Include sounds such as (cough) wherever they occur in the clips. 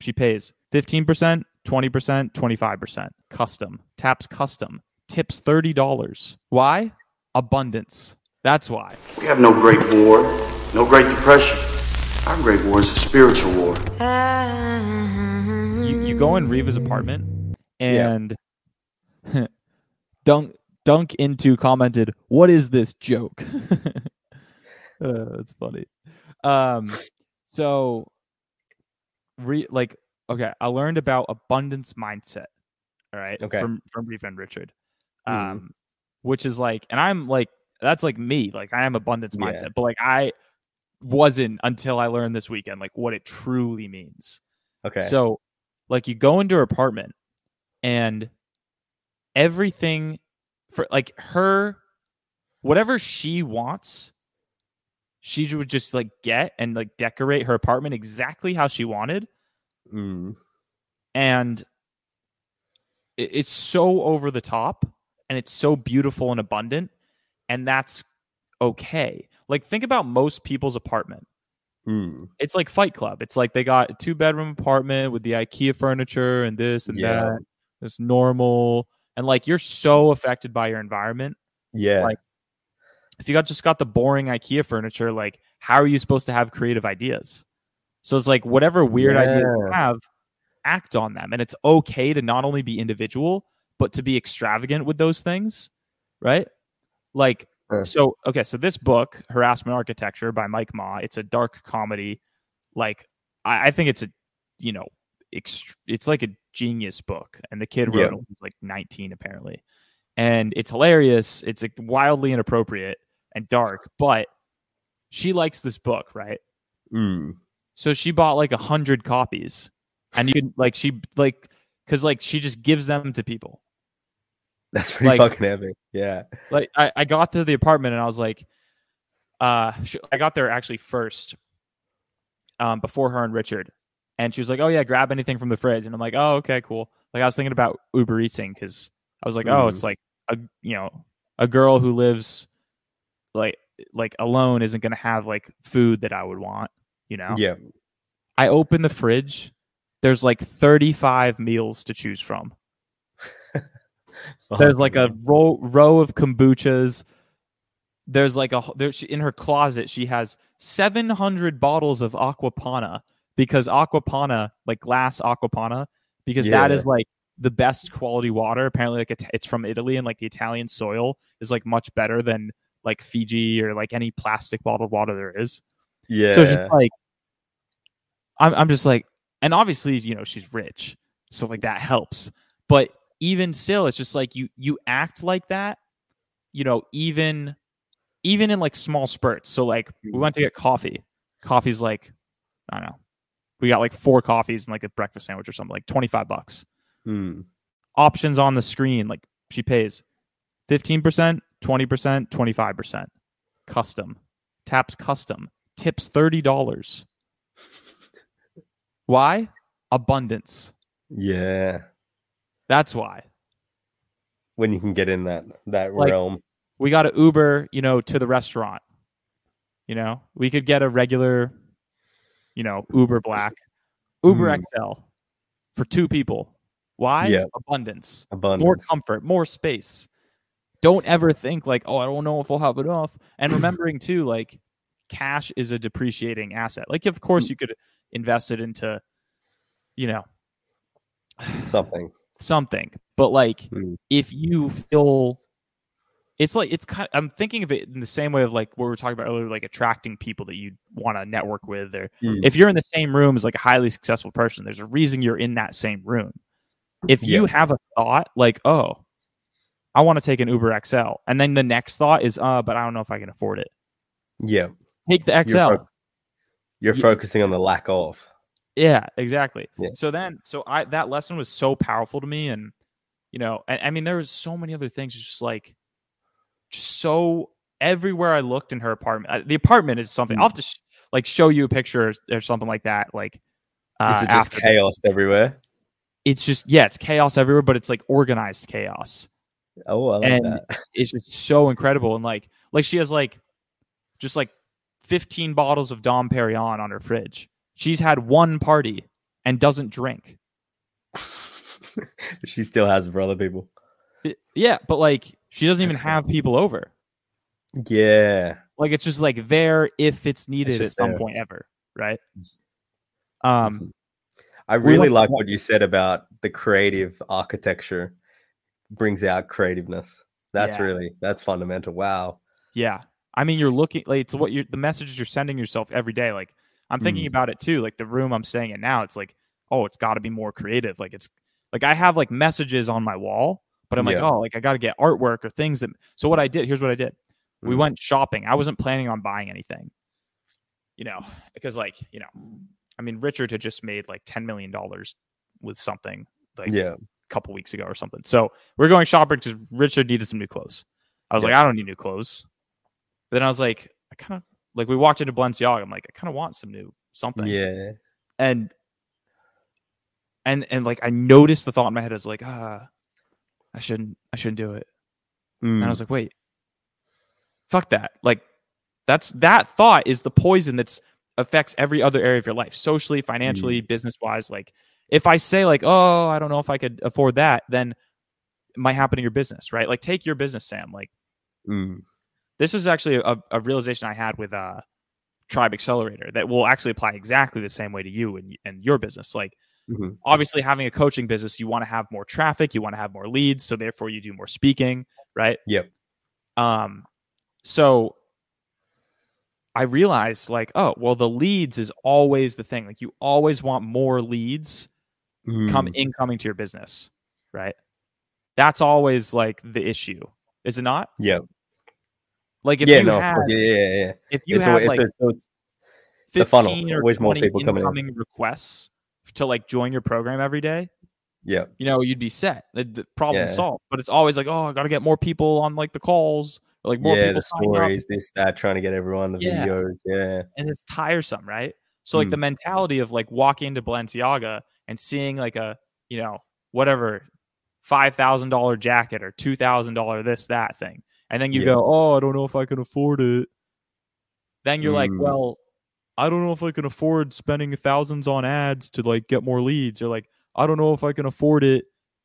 She pays 15%, 20%, 25%. Custom. Taps custom. Tips $30. Why? Abundance. That's why. We have no great war, no great depression. Our great war is a spiritual war. You, you go in Reva's apartment and (laughs) Dunk Dunk into commented, "What is this joke?" (laughs) uh, that's funny. Um, so, re, like, okay, I learned about abundance mindset. All right, Okay. from from Reva and Richard, Mhm. um, which is like, and I'm like, that's like me, like I am abundance Yeah. mindset, but like I wasn't until I learned this weekend, like what it truly means. Okay. So, like, you go into her apartment, and everything for like her, whatever she wants, she would just like get and like decorate her apartment exactly how she wanted, Mm. and it- it's so over the top, and it's so beautiful and abundant, and that's okay. Like, think about most people's apartment Mm. it's like Fight Club. It's like they got a two bedroom apartment with the IKEA furniture and this and Yeah. that. It's normal. And like you're so affected by your environment. Yeah. Like, If you got just got the boring IKEA furniture, like how are you supposed to have creative ideas? So it's like whatever weird ideas you have, act on them. And it's okay to not only be individual, but to be extravagant with those things. Right? Like so okay, so this book, Harassment Architecture by Mike Ma, it's a dark comedy. Like I, I think it's a you know, ext- it's like a genius book. And the kid wrote Yeah. it was like 19 apparently. And it's hilarious. It's like wildly inappropriate and dark, but she likes this book, right? Mm. So she bought like a hundred copies, and you can like she like because like she just gives them to people. That's pretty Like- fucking epic. Yeah. Like I, I got to the apartment and I was like, uh, sh I got there actually first, um, before her and Richard, and she was like, oh yeah, grab anything from the fridge, and I'm like, oh okay, cool. Like I was thinking about Uber Eating because I was like, oh, Mhm. it's like a you know a girl who lives like like alone isn't gonna have like food that I would want, you know. Yeah. I open the fridge. There's like 35 meals to choose from. (laughs) There's like a row row of kombuchas. There's like a there she, in her closet. She has 700 bottles of Acqua Panna because Acqua Panna, like glass Acqua Panna, because that Yeah. is like the best quality water. Apparently, like it's from Italy and like the Italian soil is like much better than like Fiji or like any plastic bottled water there is. yeah. So it's just like, I'm, I'm just like, and obviously, you know, she's rich, so like that helps. But even still, it's just like you you act like that, you know, even even in like small spurts. So like we went to get coffee. Coffee's like, I don't know, we got like four coffees and like a breakfast sandwich or something, like twenty five bucks. Mm. Options on the screen, like she pays fifteen percent, twenty percent, twenty five percent. Custom taps custom tips thirty dollars. Why? Abundance. Yeah. That's why. When you can get in that that Like- realm. We got to Uber, you know, to the restaurant. You know, we could get a regular, you know, Uber Black, Uber Mm. XL for two people. Why? Yeah. Abundance. Abundance. More comfort, more space. Don't ever think like, oh, I don't know if I'll have enough. And remembering too, like, cash is a depreciating asset. Like, of course, you could invest it into, you know, Something. something. But like, Mm. if you feel, it's like it's kind. Of, I'm thinking of it in the same way of like what we were talking about earlier, like attracting people that you want to network with. Or Mm. if you're in the same room as like a highly successful person, there's a reason you're in that same room. If you Yeah. have a thought like, oh, I want to take an Uber XL, and then the next thought is, uh, but I don't know if I can afford it. Yeah. Take the You're, XL. fo- you're Yeah. focusing on the lack of. Yeah, exactly. Yeah. So then, so I that lesson was so powerful to me, and you know, I, I mean, there was so many other things. It's just like, just so everywhere I looked in her apartment. uh, The apartment is something. Mm. I'll have to sh- like show you a picture or, or something like that. Like, uh, Is it just chaos everywhere? It's just yeah, it's chaos everywhere, but it's like organized chaos. Oh, I like And- that. (laughs) It's just so incredible, and like, like she has like, just like, fifteen bottles of Dom Perignon on her fridge. She's had one party, and doesn't drink. (laughs) she still has for other people. Yeah, but like she doesn't even That's cool. have people over. Yeah. Like it's just like there if it's needed at some there. point ever, right? Um, I really like what you said about the creative architecture brings out creativeness. That's Yeah. really that's fundamental. Wow. yeah. I mean, you're looking like it's what you're the messages you're sending yourself every day. Like I'm thinking Mm. about it too. Like the room I'm staying in now, it's like, oh, it's got to be more creative. Like it's like I have like messages on my wall, but I'm like, Yeah. oh, like I got to get artwork or things that. So what I did, here's what I did. We Mm. went shopping. I wasn't planning on buying anything, you know, because like you know, I mean, Richard had just made like ten million dollars with something like Yeah. Couple weeks ago or something. So we're going shopping because Richard needed some new clothes. I was Yeah. like, I don't need new clothes. But then I was like, I kind of like we walked into Balenciaga. I'm like, I kind of want some new something. Yeah. And and and like I noticed the thought in my head. I was like, ah, I shouldn't, I shouldn't do it. And I Mm. was like, wait, fuck that. Like that's that thought is the poison that's affects every other area of your life, socially, financially, business wise. Like if I say like, oh, I don't know if I could afford that, then it might happen in your business, right? Like take your business, Sam. Like Mm. this is actually a, a realization I had with uh Tribe Accelerator that will actually apply exactly the same way to you and, and your business. Like Mhm. obviously having a coaching business, you want to have more traffic, you want to have more leads, so therefore you do more speaking, right? Yep. Um, so I realized like, oh, well, the leads is always the thing. Like you always want more leads come Mm. incoming to your business, right? That's always like the issue, is it not? Yeah. Like if yeah, you no, course. yeah, yeah, yeah. if you it's had always, like it's, it's, the 15 funnel, or always more 20 people coming in. incoming requests to like join your program every day, yeah. you know, you'd be set. The, the problem Yeah. solved. But it's always like, oh, I got to get more people on like the calls, or like more yeah, people the signing up, stories, this, that, trying to get everyone the Yeah. videos. Yeah. and it's tiresome, right? So like Mm. the mentality of like walking into Balenciaga and seeing like a you know whatever five thousand dollar jacket or two thousand dollar this that thing, and then you Yeah. go, oh, I don't know if I can afford it. Then you're like, Mm. well, I don't know if I can afford spending thousands on ads to like get more leads, or like I don't know if I can afford it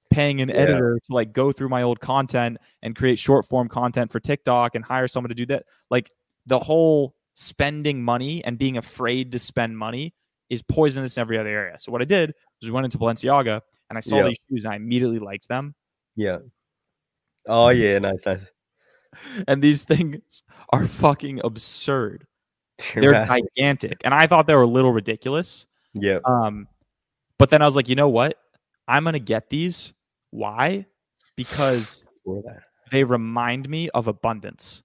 paying an Yeah. editor to like go through my old content and create short form content for TikTok and hire someone to do that. Like the whole spending money and being afraid to spend money is poisonous in every other area. So what I did was we went into Balenciaga and I saw Yeah. these shoes and I immediately liked them. Yeah. Oh yeah, nice, nice. (laughs) And these things are fucking absurd. They're They're gigantic. And I thought they were a little ridiculous. Yeah. Um, but then I was like, you know what? I'm gonna get these. Why? Because (sighs) they remind me of abundance.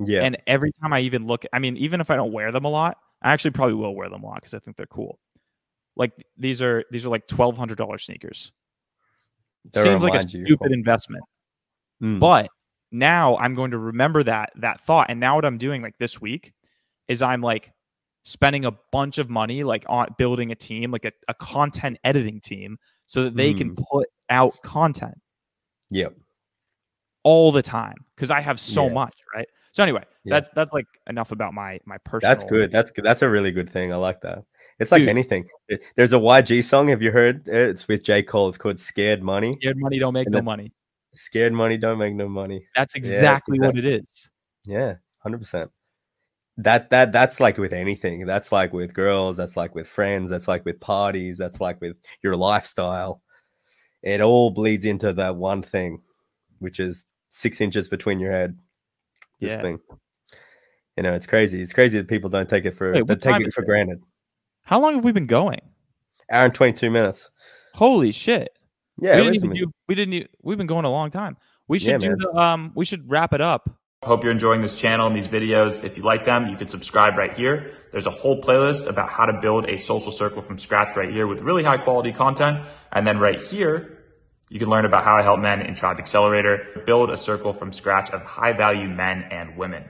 Yeah. And every time I even look, I mean, even if I don't wear them a lot, I actually probably will wear them a lot because I think they're cool. Like these are these are like twelve hundred dollar sneakers. They Seems like a remind you stupid investment, Mm. but now I'm going to remember that that thought. And now what I'm doing like this week is I'm like spending a bunch of money like on building a team, like a, a content editing team, so that they can put out content yeah. all the time because I have so Yeah. much, right? So anyway, Yeah. that's that's like enough about my my personal. That's good. That's good. That's a really good thing. I like that. It's like Dude. anything. There's a YG song. Have you heard? It's with J Cole. It's called "Scared Money." Scared money don't make And no money. Scared money don't make no money. That's that's exactly what it is. Yeah, hundred percent. That that that's like with anything. That's like with girls. That's like with friends. That's like with parties. That's like with your lifestyle. It all bleeds into that one thing, which is six inches between your head. This Yeah. thing. You know, it's crazy. It's crazy that people don't take it for Wait, they take time it is for it? granted. How long have we been going? Hour and twenty two minutes. Holy shit! Yeah, we didn't even do. We didn't. We've been going a long time. We should Yeah, do man. the. Um. We should wrap it up. Hope you're enjoying this channel and these videos. If you like them, you can subscribe right here. There's a whole playlist about how to build a social circle from scratch right here with really high quality content. And then right here, you can learn about how I help men in Tribe Accelerator build a circle from scratch of high value men and women.